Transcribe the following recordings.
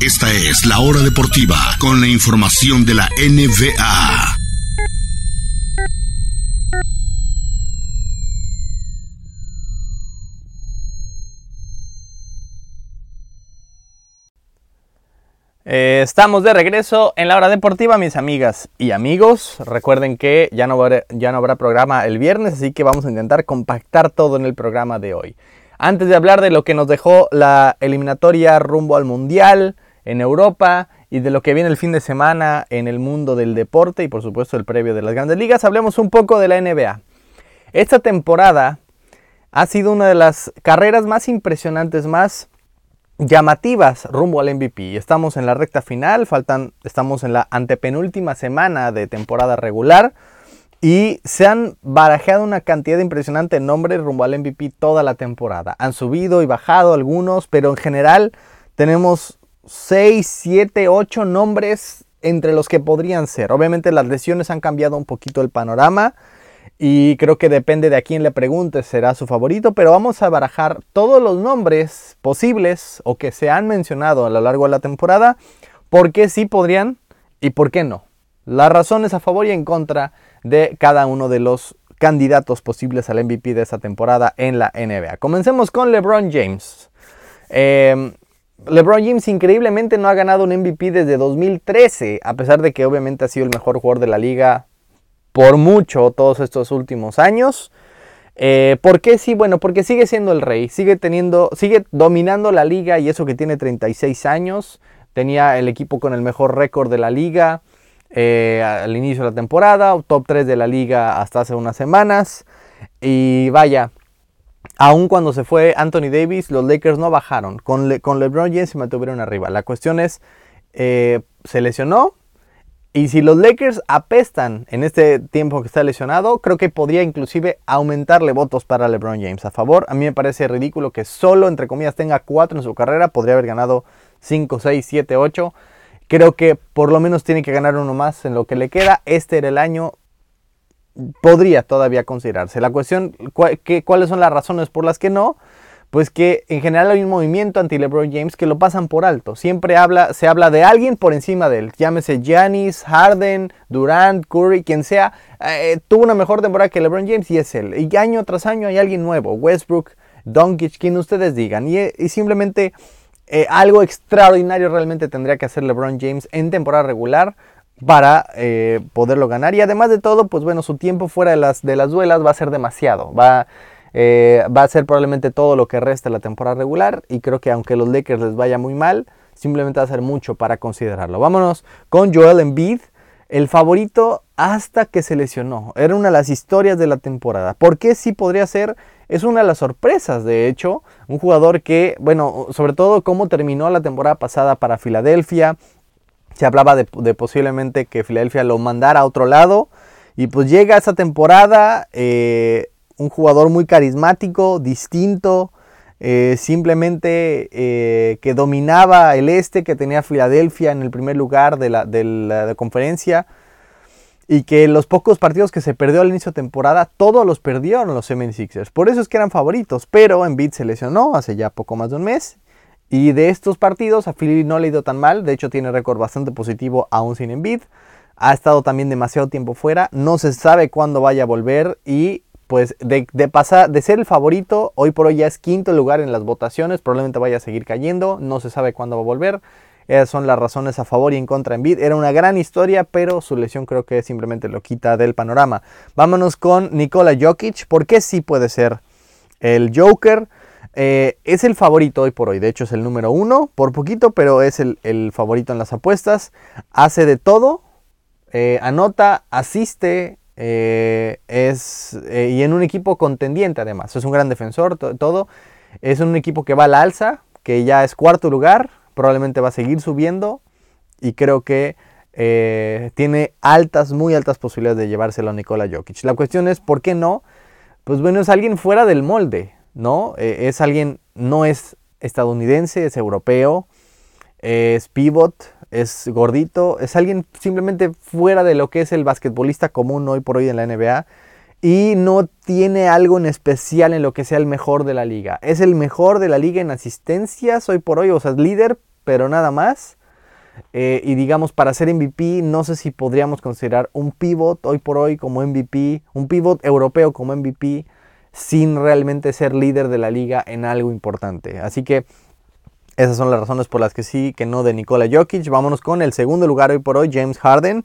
Esta es la hora deportiva con la información de la NBA. Eh, estamos de regreso en la hora deportiva, mis amigas y amigos. Recuerden que ya no, ya no habrá programa el viernes, así que vamos a intentar compactar todo en el programa de hoy. Antes de hablar de lo que nos dejó la eliminatoria rumbo al Mundial en Europa y de lo que viene el fin de semana en el mundo del deporte y por supuesto el previo de las grandes ligas, hablemos un poco de la NBA. Esta temporada ha sido una de las carreras más impresionantes, más llamativas rumbo al MVP. Estamos en la recta final, faltan, estamos en la antepenúltima semana de temporada regular y se han barajeado una cantidad impresionante de nombres rumbo al MVP toda la temporada. Han subido y bajado algunos, pero en general tenemos 6, 7, 8 nombres entre los que podrían ser. Obviamente las lesiones han cambiado un poquito el panorama. Y creo que depende de a quién le pregunte será su favorito, pero vamos a barajar todos los nombres posibles o que se han mencionado a lo largo de la temporada, por qué sí podrían y por qué no. Las razones a favor y en contra de cada uno de los candidatos posibles al MVP de esta temporada en la NBA. Comencemos con LeBron James. Em, LeBron James increíblemente no ha ganado un MVP desde 2013, a pesar de que obviamente ha sido el mejor jugador de la liga por mucho todos estos últimos años. Eh, ¿Por qué sí? Bueno, porque sigue siendo el rey, sigue teniendo, sigue dominando la liga y eso que tiene 36 años. Tenía el equipo con el mejor récord de la liga eh, al inicio de la temporada, top 3 de la liga hasta hace unas semanas. Y vaya, aun cuando se fue Anthony Davis, los Lakers no bajaron. Con, LeBron James se mantuvieron arriba. La cuestión es, eh, se lesionó, y si los Lakers apestan en este tiempo que está lesionado, creo que podría inclusive aumentarle votos para LeBron James a favor. A mí me parece ridículo que solo, entre comillas, tenga 4 en su carrera. Podría haber ganado 5, 6, 7, 8. Creo que por lo menos tiene que ganar uno más en lo que le queda. Este era el año. Podría todavía considerarse. La cuestión, ¿cuáles son las razones por las que no? pues que en general hay un movimiento anti LeBron James que lo pasan por alto. Siempre habla, se habla de alguien por encima de él. Llámese Giannis, Harden, Durant, Curry, quien sea. Eh, tuvo una mejor temporada que LeBron James y es él. Y año tras año hay alguien nuevo. Westbrook, Doncic, quien ustedes digan. Y, simplemente eh, algo extraordinario realmente tendría que hacer LeBron James en temporada regular para eh, poderlo ganar. Y además de todo, pues bueno, su tiempo fuera de las, de las duelas va a ser demasiado. Va eh, va a ser probablemente todo lo que resta la temporada regular y creo que aunque los Lakers les vaya muy mal, simplemente va a ser mucho para considerarlo. Vámonos con Joel Embiid, el favorito hasta que se lesionó. Era una de las historias de la temporada. ¿Por qué sí podría ser? Es una de las sorpresas, de hecho, un jugador que, bueno, sobre todo cómo terminó la temporada pasada para Filadelfia. Se hablaba de, posiblemente que Filadelfia lo mandara a otro lado. Y pues llega esa temporada, eh, un jugador muy carismático, distinto, eh, simplemente eh, que dominaba el este, que tenía Filadelfia en el primer lugar de la, conferencia y que los pocos partidos que se perdió al inicio de temporada, todos los perdieron los 76ers. Por eso es que eran favoritos, pero Embiid se lesionó hace ya poco más de un mes. Y de estos partidos a Philly no le ha ido tan mal, de hecho tiene récord bastante positivo aún sin Embiid. Ha estado también demasiado tiempo fuera, no se sabe cuándo vaya a volver y pues de, pasar, de ser el favorito, hoy por hoy ya es quinto lugar en las votaciones, probablemente vaya a seguir cayendo, no se sabe cuándo va a volver. Esas son las razones a favor y en contra en Bid. Era una gran historia, pero su lesión creo que simplemente lo quita del panorama. Vámonos con Nikola Jokic, porque sí puede ser el Joker. Eh, es el favorito hoy por hoy, de hecho es el número uno, por poquito, pero es el, favorito en las apuestas. Hace de todo, eh, anota, asiste, eh, es, y en un equipo contendiente además. Es un gran defensor, todo. Es un equipo que va al alza, que ya es cuarto lugar, probablemente va a seguir subiendo y creo que tiene altas, muy altas posibilidades de llevárselo a Nikola Jokic. La cuestión es, ¿por qué no? Pues bueno, es alguien fuera del molde, ¿no? es alguien, no es estadounidense, es europeo, es pivot, es gordito, es alguien simplemente fuera de lo que es el basquetbolista común hoy por hoy en la NBA y no tiene algo en especial en lo que sea el mejor de la liga. Es el mejor de la liga en asistencias hoy por hoy, o sea, es líder pero nada más. Eh, y digamos, para ser MVP, no sé si podríamos considerar un pivot hoy por hoy como MVP, un pivot europeo como MVP, sin realmente ser líder de la liga en algo importante. Así que esas son las razones por las que sí, que no de Nikola Jokic. Vámonos con el segundo lugar hoy por hoy, James Harden.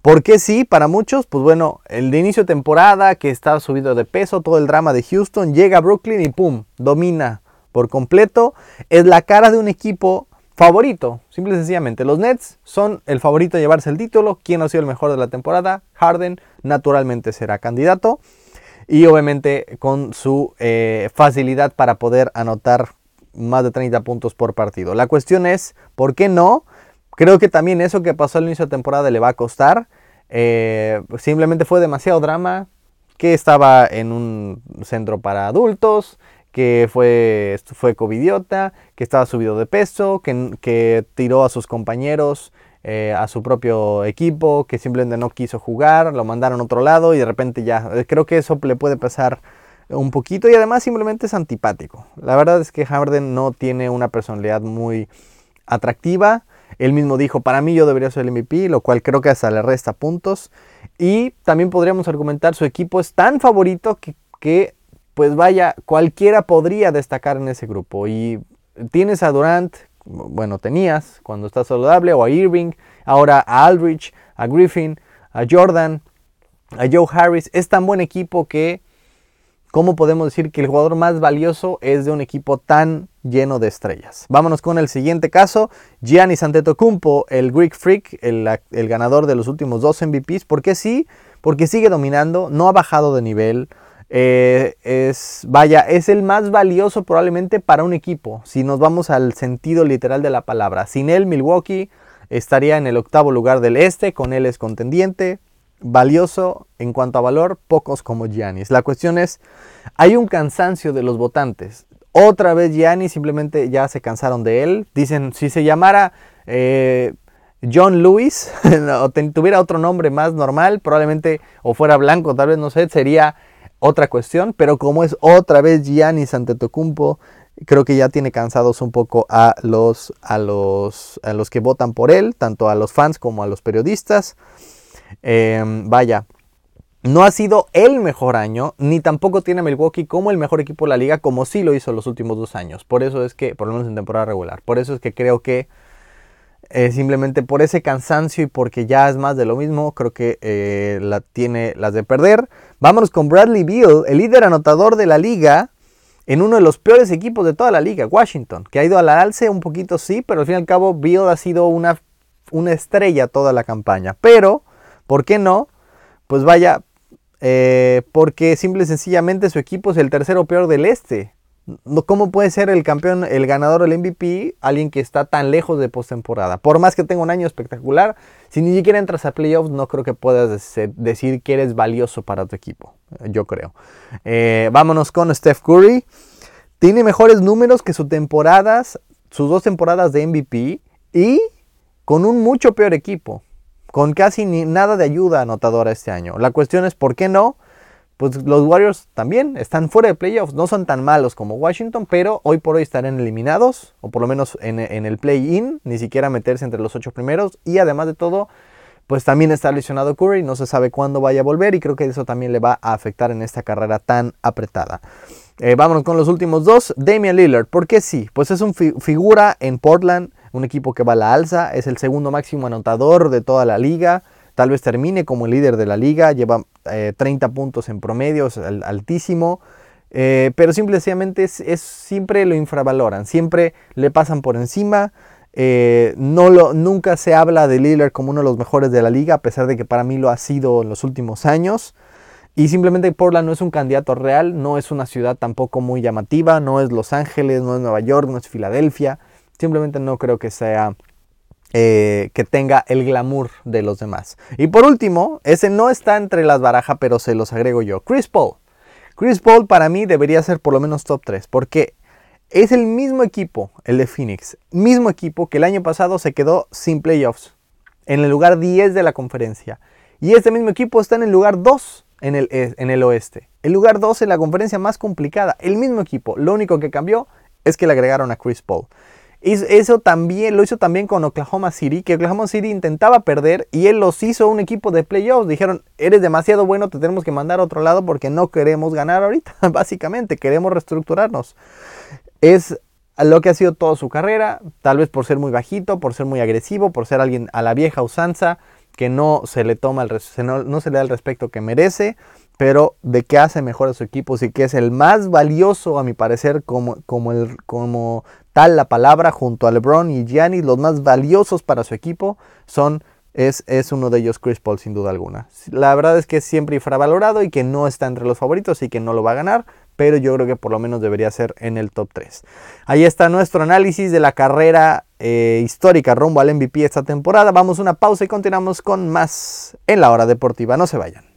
¿Por qué sí? Para muchos, pues bueno, el de inicio de temporada que está subido de peso, todo el drama de Houston, llega a Brooklyn y ¡pum! Domina por completo. Es la cara de un equipo favorito, simple y sencillamente. Los Nets son el favorito a llevarse el título. ¿Quién ha sido el mejor de la temporada? Harden, naturalmente será candidato. Y obviamente con su eh, facilidad para poder anotar más de 30 puntos por partido. La cuestión es, ¿por qué no? Creo que también eso que pasó al inicio de temporada le va a costar. Eh, simplemente fue demasiado drama. Que estaba en un centro para adultos, que fue, fue covidiota, que estaba subido de peso, que, que tiró a sus compañeros, eh, a su propio equipo, que simplemente no quiso jugar, lo mandaron a otro lado y de repente ya. Eh, creo que eso le puede pasar un poquito y además simplemente es antipático. La verdad es que Harden no tiene una personalidad muy atractiva. Él mismo dijo, para mí yo debería ser el MVP, lo cual creo que hasta le resta puntos. Y también podríamos argumentar, su equipo es tan favorito que, pues vaya, cualquiera podría destacar en ese grupo. Y tienes a Durant, bueno, tenías cuando está saludable, o a Irving, ahora a Aldrich, a Griffin, a Jordan, a Joe Harris. Es tan buen equipo que ¿Cómo podemos decir que el jugador más valioso es de un equipo tan lleno de estrellas? Vámonos con el siguiente caso, Giannis Antetokounmpo, el Greek Freak, el, ganador de los últimos dos MVPs. ¿Por qué sí? Porque sigue dominando, no ha bajado de nivel. Eh, es, vaya, es el más valioso probablemente para un equipo, si nos vamos al sentido literal de la palabra. Sin él, Milwaukee estaría en el octavo lugar del este, con él es contendiente valioso en cuanto a valor, pocos como Giannis. La cuestión es, hay un cansancio de los votantes. Otra vez Giannis simplemente ya se cansaron de él. Dicen, si se llamara eh, John Lewis o tuviera otro nombre más normal, probablemente o fuera blanco, tal vez no sé, sería otra cuestión. Pero como es otra vez Giannis ante Tocumpo, creo que ya tiene cansados un poco a los, a los, a los que votan por él, tanto a los fans como a los periodistas. Em, vaya, no ha sido el mejor año, ni tampoco tiene Milwaukee como el mejor equipo de la liga, como sí lo hizo los últimos dos años. Por eso es que, por lo menos en temporada regular, por eso es que creo que eh, simplemente por ese cansancio y porque ya es más de lo mismo, creo que eh, la tiene las de perder. Vámonos con Bradley Beal, el líder anotador de la liga, en uno de los peores equipos de toda la liga, Washington, que ha ido al alce un poquito, sí, pero al fin y al cabo Beal ha sido una, una estrella toda la campaña. Pero ¿Por qué no? Pues vaya, eh, porque simple y sencillamente su equipo es el tercero peor del este. ¿Cómo puede ser el campeón, el ganador del MVP, alguien que está tan lejos de postemporada? Por más que tenga un año espectacular, si ni siquiera entras a playoffs, no creo que puedas decir que eres valioso para tu equipo. Yo creo. Eh, vámonos con Steph Curry. Tiene mejores números que sus temporadas, sus dos temporadas de MVP y con un mucho peor equipo con casi ni nada de ayuda anotadora este año. La cuestión es por qué no. Pues los Warriors también están fuera de playoffs, no son tan malos como Washington, pero hoy por hoy estarán eliminados, o por lo menos en, el play-in, ni siquiera meterse entre los ocho primeros, y además de todo, pues también está lesionado Curry, no se sabe cuándo vaya a volver, y creo que eso también le va a afectar en esta carrera tan apretada. Eh, vámonos con los últimos dos, Damian Lillard, ¿por qué sí? Pues es un figura en Portland, un equipo que va a la alza, es el segundo máximo anotador de toda la liga, tal vez termine como el líder de la liga, lleva 30 eh, puntos en promedio, es altísimo, eh, pero simplemente es, siempre lo infravaloran, siempre le pasan por encima. Eh, no lo, nunca se habla de Lillard como uno de los mejores de la liga, a pesar de que para mí lo ha sido en los últimos años. Y simplemente Portland no es un candidato real, no es una ciudad tampoco muy llamativa, no es Los Ángeles, no es Nueva York, no es Filadelfia. Simplemente no creo que sea eh, que tenga el glamour de los demás. Y por último, ese no está entre las barajas, pero se los agrego yo. Chris Paul. Chris Paul para mí debería ser por lo menos top 3, porque es el mismo equipo, el de Phoenix, mismo equipo que el año pasado se quedó sin playoffs, en el lugar 10 de la conferencia. Y este mismo equipo está en el lugar 2 en el, en el oeste. El lugar 2 en la conferencia más complicada. El mismo equipo. Lo único que cambió es que le agregaron a Chris Paul. Eso también lo hizo también con Oklahoma City, que Oklahoma City intentaba perder y él los hizo un equipo de playoffs. Dijeron, eres demasiado bueno, te tenemos que mandar a otro lado porque no queremos ganar ahorita, básicamente, queremos reestructurarnos. Es lo que ha sido toda su carrera, tal vez por ser muy bajito, por ser muy agresivo, por ser alguien a la vieja usanza, que no se le toma el, no, no se le da el respeto que merece pero de qué hace mejor a su equipo y que es el más valioso, a mi parecer, como, como tal la palabra, junto a LeBron y Gianni, los más valiosos para su equipo son, es, es uno de ellos Chris Paul, sin duda alguna. La verdad es que es siempre infravalorado y que no está entre los favoritos y que no lo va a ganar, pero yo creo que por lo menos debería ser en el top 3. Ahí está nuestro análisis de la carrera eh, histórica rumbo al MVP esta temporada. Vamos a una pausa y continuamos con más en la hora deportiva. No se vayan.